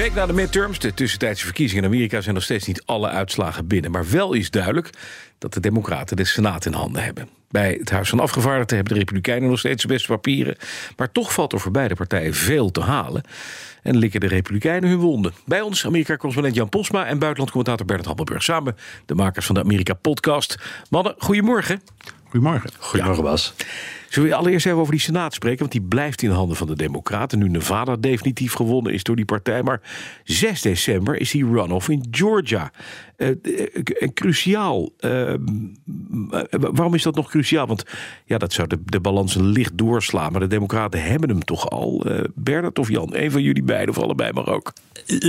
Week na de midterms, de tussentijdse verkiezingen in Amerika, zijn nog steeds niet alle uitslagen binnen. Maar wel is duidelijk dat de Democraten de Senaat in handen hebben. Bij het Huis van Afgevaardigden hebben de Republikeinen nog steeds de beste papieren. Maar toch valt er voor beide partijen veel te halen. En likken de Republikeinen hun wonden. Bij ons Amerika-correspondent Jan Posma en buitenlandcommentator Bernard Hammelburg. Samen de makers van de Amerika-podcast. Mannen, goedemorgen. Goedemorgen. Goedemorgen, Bas. Zullen we allereerst even over die Senaat spreken? Want die blijft in handen van de Democraten. Nu Nevada definitief gewonnen is door die partij. Maar 6 december is die runoff in Georgia. Uh, en cruciaal. Uh, waarom is dat nog cruciaal? Want ja, dat zou de, de balans een licht doorslaan. Maar de Democraten hebben hem toch al. Uh, Bernard of Jan, een van jullie beiden of allebei maar ook.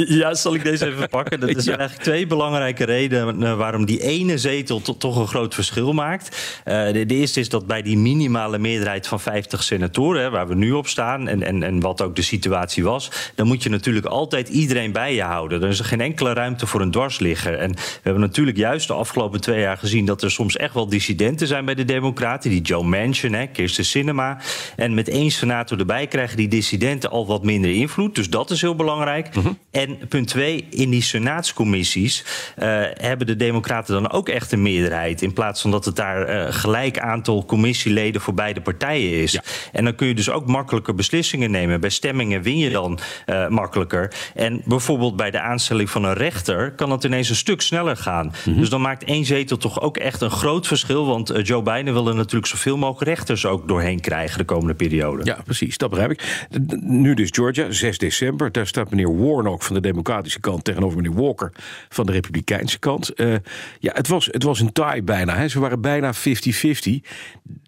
Ja, zal ik deze even pakken? Dat is ja. eigenlijk twee belangrijke redenen waarom die ene zetel to toch een groot verschil maakt. De, de, eerste is dat bij die minimale meerderheid van 50 senatoren, hè, waar we nu op staan, en, en, en wat ook de situatie was, dan moet je natuurlijk altijd iedereen bij je houden. Er is er geen enkele ruimte voor een dwarsligger. En we hebben natuurlijk juist de afgelopen twee jaar gezien dat er soms echt wel dissidenten zijn bij de Democraten. Die Joe Manchin, hè, Kirsten Sinema. En met één senator erbij krijgen die dissidenten al wat minder invloed. Dus dat is heel belangrijk. Mm -hmm. En punt twee, in die senaatscommissies uh, hebben de Democraten dan ook echt een meerderheid. In plaats van dat het daar uh, gelijk aantal commissieleden voor beide partijen is. Ja. En dan kun je dus ook makkelijker beslissingen nemen. Bij stemmingen win je dan uh, makkelijker. En bijvoorbeeld bij de aanstelling van een rechter kan het ineens een stuk sneller gaan. Mm -hmm. Dus dan maakt één zetel toch ook echt een groot verschil. Want uh, Joe Biden wil er natuurlijk zoveel mogelijk rechters ook doorheen krijgen de komende periode. Ja, precies, dat begrijp ik. Nu dus Georgia, 6 december. Daar staat meneer Warnock van de Democratische kant tegenover meneer Walker van de Republikeinse kant. Uh, ja, het was, het was een tie bijna. Hè. Ze waren bijna 50-50.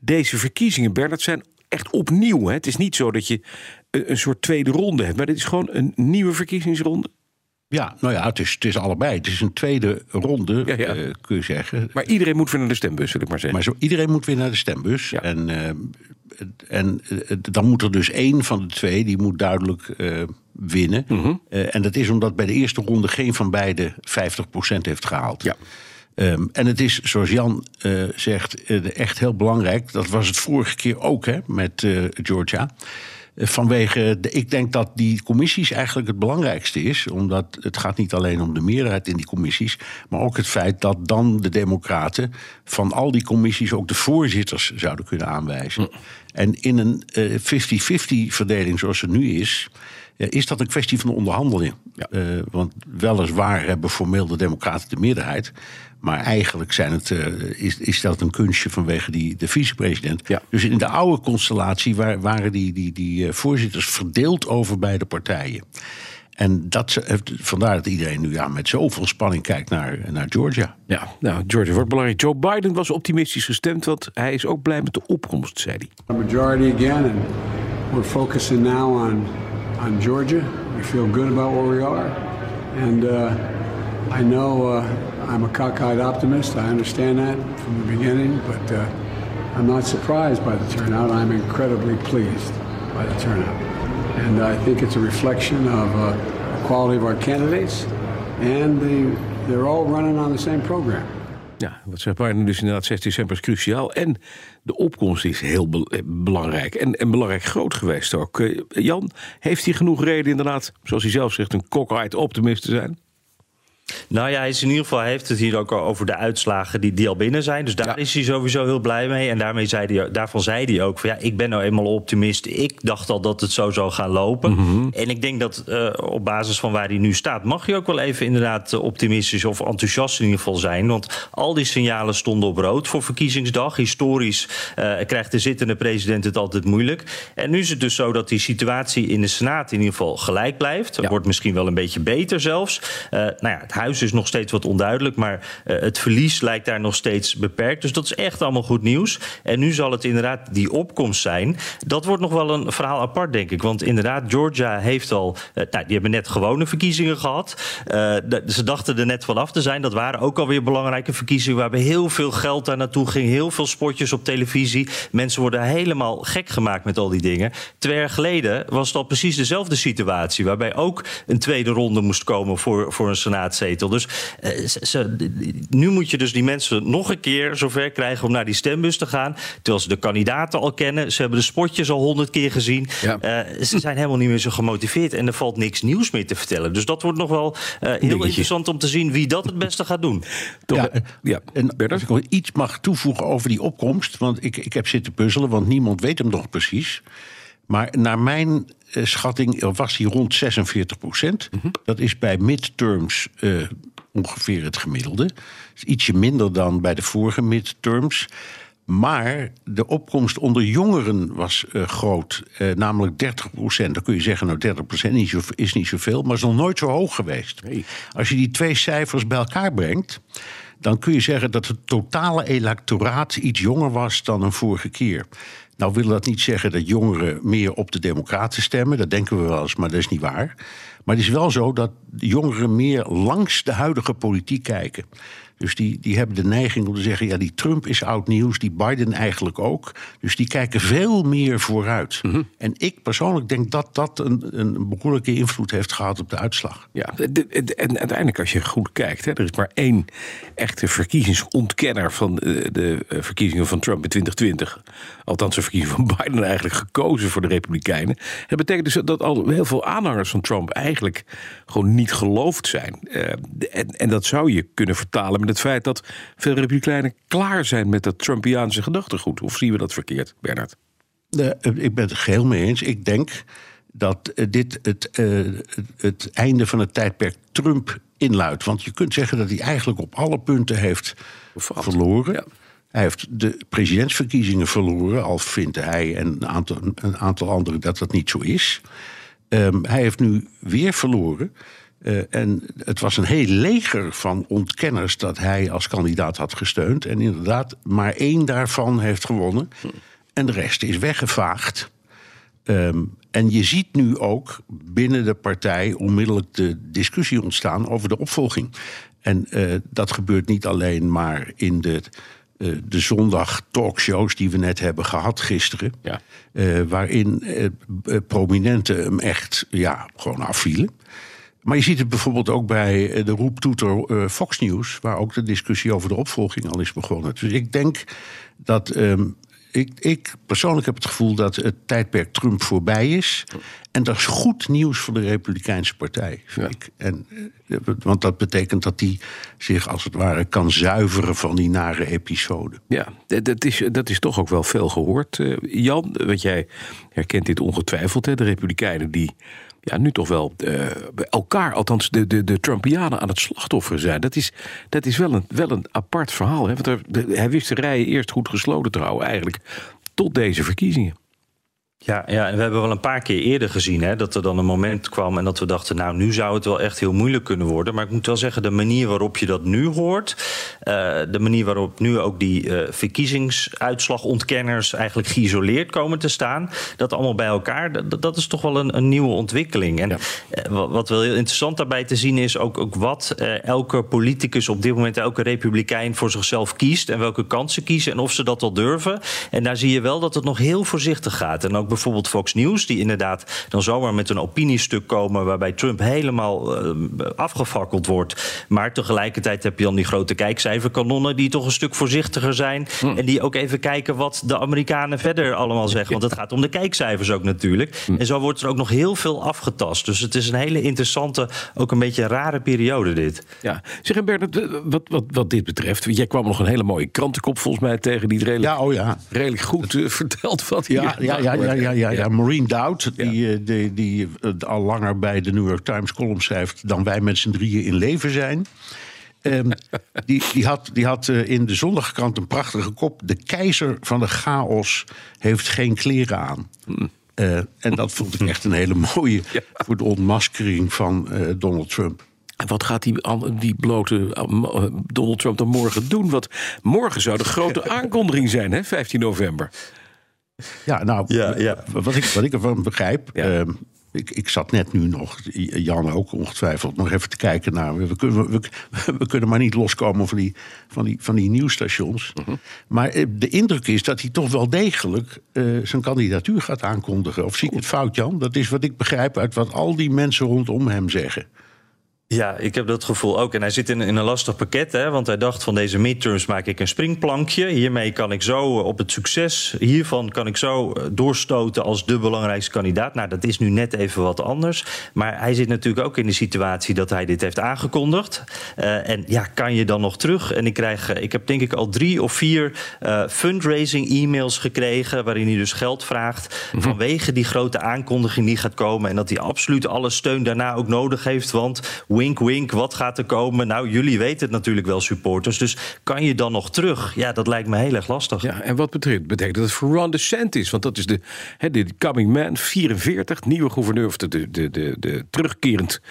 Deze verkiezingen, Bernard, zijn echt opnieuw. Hè. Het is niet zo dat je een, een soort tweede ronde hebt, maar dit is gewoon een nieuwe verkiezingsronde. Ja, nou ja, het is, het is allebei. Het is een tweede ronde, ja, ja. Uh, kun je zeggen. Maar iedereen moet weer naar de stembus, wil ik maar zeggen. Maar zo, iedereen moet weer naar de stembus. Ja. En, uh, en uh, dan moet er dus één van de twee, die moet duidelijk winnen. Mm -hmm. en dat is omdat bij de eerste ronde geen van beide 50% heeft gehaald. Ja. Um, en het is, zoals Jan uh, zegt, uh, echt heel belangrijk. Dat was het vorige keer ook hè, met uh, Georgia. Vanwege, de, ik denk dat die commissies eigenlijk het belangrijkste is. Omdat het gaat niet alleen om de meerderheid in die commissies. Maar ook het feit dat dan de democraten van al die commissies ook de voorzitters zouden kunnen aanwijzen. Mm. En in een 50-50 verdeling zoals het nu is is dat een kwestie van onderhandeling. Ja. Uh, want weliswaar hebben formeel de Democraten de meerderheid. Maar eigenlijk zijn het, uh, is, is dat een kunstje vanwege die, de vicepresident. Ja. Dus in de oude constellatie waar, waren die, die, die uh, voorzitters verdeeld over beide partijen. En dat, vandaar dat iedereen nu ja, met zoveel spanning kijkt naar, naar Georgia. Ja, nou, Georgia wordt belangrijk. Joe Biden was optimistisch gestemd, want hij is ook blij met de opkomst, zei hij. A majority again, and we're focusing now on on Georgia. We feel good about where we are. And uh, I know uh, I'm a cockeyed optimist. I understand that from the beginning, but uh, I'm not surprised by the turnout. I'm incredibly pleased by the turnout. And I think it's a reflection of uh, the quality of our candidates, and the, they're all running on the same program. Ja, wat zegt Biden dus inderdaad 6 december is cruciaal. En de opkomst is heel be belangrijk. En, en belangrijk groot geweest ook. Uh, Jan, heeft hij genoeg reden inderdaad, zoals hij zelf zegt, een cockeyed optimist te zijn? Nou ja, hij is in ieder geval hij heeft het hier ook al over de uitslagen die, die al binnen zijn. Dus daar ja. is hij sowieso heel blij mee. En daarmee zei hij, daarvan zei hij ook van ja, ik ben nou eenmaal optimist. Ik dacht al dat het zo zou gaan lopen. Mm -hmm. En ik denk dat uh, op basis van waar hij nu staat, mag je ook wel even inderdaad optimistisch of enthousiast in ieder geval zijn. Want al die signalen stonden op rood voor verkiezingsdag. Historisch uh, krijgt de zittende president het altijd moeilijk. En nu is het dus zo dat die situatie in de Senaat in ieder geval gelijk blijft. Ja. Wordt misschien wel een beetje beter zelfs. Uh, nou ja, het huis is nog steeds wat onduidelijk. Maar uh, het verlies lijkt daar nog steeds beperkt. Dus dat is echt allemaal goed nieuws. En nu zal het inderdaad die opkomst zijn. Dat wordt nog wel een verhaal apart, denk ik. Want inderdaad, Georgia heeft al. Uh, die hebben net gewone verkiezingen gehad. Uh, ze dachten er net vanaf te zijn. Dat waren ook alweer belangrijke verkiezingen. Waarbij heel veel geld daar naartoe ging. Heel veel spotjes op televisie. Mensen worden helemaal gek gemaakt met al die dingen. Twee jaar geleden was al precies dezelfde situatie. Waarbij ook een tweede ronde moest komen voor, voor een senaatzetel. Dus uh, ze, nu moet je dus die mensen nog een keer zover krijgen om naar die stembus te gaan. Terwijl ze de kandidaten al kennen. Ze hebben de spotjes al honderd keer gezien. Ja. Uh, ze zijn helemaal niet meer zo gemotiveerd. En er valt niks nieuws meer te vertellen. Dus dat wordt nog wel uh, heel Dingetje. interessant om te zien wie dat het beste gaat doen. Toch, ja, ja. En als ik nog iets mag toevoegen over die opkomst. Want ik, ik heb zitten puzzelen, want niemand weet hem nog precies. Maar naar mijn uh, schatting was hij rond 46 procent. Mm -hmm. Dat is bij midterms uh, ongeveer het gemiddelde. Is ietsje minder dan bij de vorige midterms. Maar de opkomst onder jongeren was uh, groot, uh, namelijk 30 procent. Dan kun je zeggen, nou 30 procent is, is niet zoveel, maar is nog nooit zo hoog geweest. Nee. Als je die twee cijfers bij elkaar brengt, dan kun je zeggen dat het totale electoraat iets jonger was dan een vorige keer. Nou wil dat niet zeggen dat jongeren meer op de Democraten stemmen. Dat denken we wel eens, maar dat is niet waar. Maar het is wel zo dat jongeren meer langs de huidige politiek kijken. Dus die, die hebben de neiging om te zeggen: ja, die Trump is oud nieuws, die Biden eigenlijk ook. Dus die kijken veel meer vooruit. Mm -hmm. En ik persoonlijk denk dat dat een, een behoorlijke invloed heeft gehad op de uitslag. Ja, en uiteindelijk, als je goed kijkt, hè, er is maar één echte verkiezingsontkenner van de, de verkiezingen van Trump in 2020. Althans, de verkiezingen van Biden eigenlijk gekozen voor de Republikeinen. Dat betekent dus dat al heel veel aanhangers van Trump eigenlijk gewoon niet geloofd zijn. Uh, en, en dat zou je kunnen vertalen met het feit dat veel Republikeinen klaar zijn met dat Trumpiaanse gedachtegoed. Of zien we dat verkeerd, Bernard? De, ik ben het geheel mee eens. Ik denk dat dit het, uh, het einde van het tijdperk Trump inluidt. Want je kunt zeggen dat hij eigenlijk op alle punten heeft verloren. Ja. Hij heeft de presidentsverkiezingen verloren, al vindt hij en een aantal, een aantal anderen dat dat niet zo is. Um, hij heeft nu weer verloren. Uh, en het was een heel leger van ontkenners dat hij als kandidaat had gesteund. En inderdaad, maar één daarvan heeft gewonnen. En de rest is weggevaagd. Um, en je ziet nu ook binnen de partij onmiddellijk de discussie ontstaan over de opvolging. En uh, dat gebeurt niet alleen maar in de, uh, de zondag talkshows die we net hebben gehad gisteren. Ja. Uh, waarin prominenten hem echt ja, gewoon afvielen. Maar je ziet het bijvoorbeeld ook bij de roeptoeter Fox News, waar ook de discussie over de opvolging al is begonnen. Dus ik denk dat. Um, ik, ik, persoonlijk heb het gevoel dat het tijdperk Trump voorbij is. En dat is goed nieuws voor de Republikeinse Partij. Ja. Ik. En, want dat betekent dat die zich als het ware kan zuiveren van die nare episode. Ja, dat is, dat is toch ook wel veel gehoord. Uh, Jan, want jij herkent dit ongetwijfeld. Hè? De Republikeinen die ja, nu toch wel uh, elkaar, althans de, de, de Trumpianen, aan het slachtoffer zijn. Dat is, dat is wel, een, wel een apart verhaal. Hè? Want er, hij wist de rijen eerst goed gesloten te eigenlijk, tot deze verkiezingen. Ja, ja, en we hebben wel een paar keer eerder gezien hè, dat er dan een moment kwam en dat we dachten, nou, nu zou het wel echt heel moeilijk kunnen worden. Maar ik moet wel zeggen, de manier waarop je dat nu hoort, uh, de manier waarop nu ook die uh, verkiezingsuitslagontkenners eigenlijk geïsoleerd komen te staan, dat allemaal bij elkaar, dat, dat is toch wel een, een nieuwe ontwikkeling. En ja. uh, wat wel heel interessant daarbij te zien is ook, ook wat elke politicus op dit moment, elke republikein voor zichzelf kiest en welke kansen kiezen en of ze dat al durven. En daar zie je wel dat het nog heel voorzichtig gaat. En ook bijvoorbeeld Fox News, die inderdaad dan zomaar met een opiniestuk komen waarbij Trump helemaal uh, afgefakkeld wordt. Maar tegelijkertijd heb je dan die grote kijkcijferkanonnen die toch een stuk voorzichtiger zijn. Mm. En die ook even kijken wat de Amerikanen verder allemaal zeggen. Want het gaat om de kijkcijfers ook natuurlijk. Mm. En zo wordt er ook nog heel veel afgetast. Dus het is een hele interessante, ook een beetje een rare periode dit. Ja, zeg Bernard, wat, wat, wat dit betreft, jij kwam nog een hele mooie krantenkop volgens mij tegen die redelijk, ja, oh ja. redelijk goed uh, vertelt wat ja, ja, ja, ja, ja, ja, ja. Maureen Dowd, die, die, die, die al langer bij de New York Times column schrijft dan wij met z'n drieën in leven zijn. Um, die, die, had, die had uh, in de zondagkrant een prachtige kop. De keizer van de chaos heeft geen kleren aan. Uh, en dat vond ik echt een hele mooie ja. voor de ontmaskering van uh, Donald Trump. En wat gaat die, die blote eh, Donald Trump dan morgen doen? Want morgen zou de grote aankondiging zijn, hè, 15 november. Ja, nou, Ja, ja. Wat, ik, wat ik ervan begrijp. Ja. ehm, ik, ik zat net nu nog, Jan ook ongetwijfeld, nog even te kijken naar. We kunnen, we, we kunnen maar niet loskomen van die, van die, van die nieuwsstations. Mhm. Maar eh, de indruk is dat hij toch wel degelijk eh, zijn kandidatuur gaat aankondigen. Of zie ik het fout, Jan? Dat is wat ik begrijp uit wat al die mensen rondom hem zeggen. Ja, ik heb dat gevoel ook. En hij zit in, in een lastig pakket, hè, want hij dacht van deze midterms maak ik een springplankje. Hiermee kan ik zo eh, op het succes hiervan kan ik zo eh, doorstoten als de belangrijkste kandidaat. Nou, dat is nu net even wat anders. Maar hij zit natuurlijk ook in de situatie dat hij dit heeft aangekondigd. Eh, en ja, kan je dan nog terug? En ik krijg, ik heb denk ik al drie of vier eh, fundraising e-mails gekregen waarin hij dus geld vraagt vanwege die grote aankondiging die gaat komen en dat hij absoluut alle steun daarna ook nodig heeft, want wink wink, wat gaat er komen? Nou, jullie weten het natuurlijk wel, supporters. Dus kan je dan nog terug? Ja, dat lijkt me heel erg lastig. Ja, en wat betreft, betekent dat voor Ron DeSantis? Want dat is de, de coming man, 44, nieuwe gouverneur, of de, de, de, de, terugkerend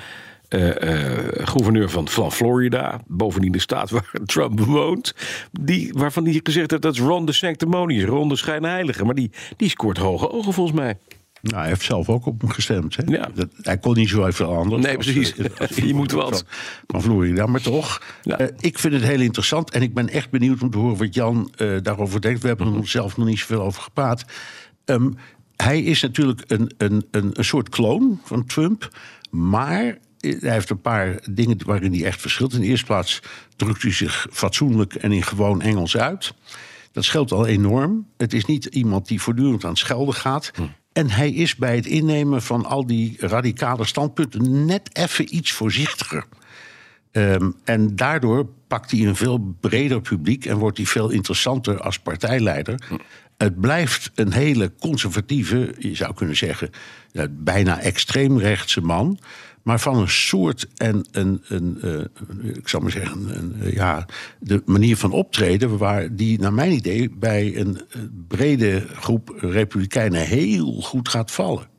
eh, eh, gouverneur van, van Florida. Bovendien de staat waar Trump woont. Die, waarvan hij gezegd heeft dat is Ron de Sanctimonious, Ron de Schijnheilige. Maar die, die scoort hoge ogen volgens mij. Nou, hij heeft zelf ook op hem gestemd. Hè? Ja. Dat, hij kon niet zo veel anders. Nee, precies. eh, als- Je moet wat. Van, Florida, maar toch. Ja. eh, ik vind het heel interessant en ik ben echt benieuwd om te horen wat Jan eh, daarover denkt. We hebben er nog zelf nog niet zoveel over gepraat. Ehm, hij is natuurlijk een, een, een, een soort kloon van Trump, maar hij heeft een paar dingen waarin hij echt verschilt. In de eerste plaats drukt hij zich fatsoenlijk en in gewoon Engels uit. Dat scheelt al enorm. Het is niet iemand die voortdurend aan het schelden gaat. En hij is bij het innemen van al die radicale standpunten net even iets voorzichtiger. Ehm, en daardoor pakt hij een veel breder publiek en wordt hij veel interessanter als partijleider. Het blijft een hele conservatieve, je zou kunnen zeggen, bijna extreemrechtse man. Maar van een soort en een, een eh, ik zal maar zeggen, een, eh, ja, de manier van optreden, waar die naar mijn idee bij een eh, brede groep Republikeinen heel goed gaat vallen.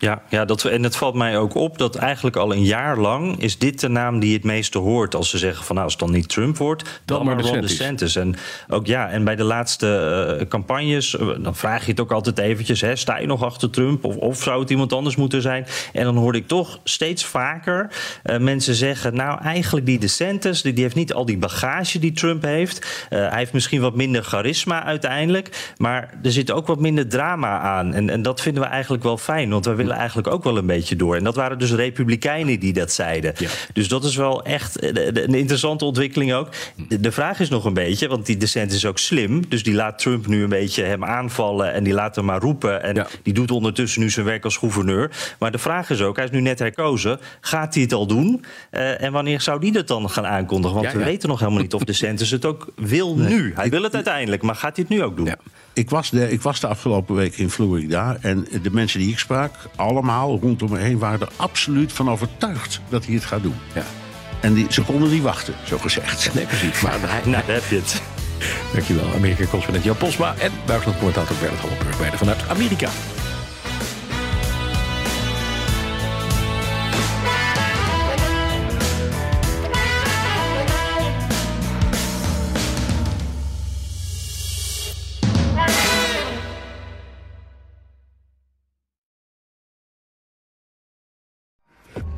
Ja, ja dat, en het valt mij ook op dat eigenlijk al een jaar lang is dit de naam die je het meeste hoort als ze zeggen van nou als het dan niet Trump wordt, dan, maar maar Ron DeSantis. En ook ja, en bij de laatste eh, campagnes eh, dan vraag je het ook altijd eventjes, hè, sta je nog achter Trump of, of zou het iemand anders moeten zijn? En dan hoorde ik toch steeds vaker eh, mensen zeggen nou eigenlijk die DeSantis die, die heeft niet al die bagage die Trump heeft. Hij heeft misschien wat minder charisma uiteindelijk, maar er zit ook wat minder drama aan. En, en dat vinden we eigenlijk wel fijn, want we willen eigenlijk ook wel een beetje door. En dat waren dus republikeinen die dat zeiden. Dus dat is wel echt eh, de- de- een interessante ontwikkeling ook. De, de vraag is nog een beetje, want die DeSantis is ook slim. Dus die laat Trump nu een beetje hem aanvallen en die laat hem maar roepen. En Ja. die doet ondertussen nu zijn werk als gouverneur. Maar de vraag is ook, hij is nu net herkozen. Gaat hij het al doen? Eh, en wanneer zou die dat dan gaan aankondigen? Want Ja, we weten nog helemaal niet of DeSantis het ook wil nu. Hij wil het uiteindelijk, maar gaat hij het nu ook doen? Ik was, de, ik was de afgelopen week in Florida. En de mensen die ik sprak, allemaal rondom me heen, waren er absoluut van overtuigd dat hij het gaat doen. Ja. En die, ze konden niet wachten, zo gezegd. Nee, precies. Maar Nou, daar heb je het. Dankjewel, Amerika-correspondent Jan Posma en buitenlandcommentator Bernard Hammelburg, beide vanuit Amerika.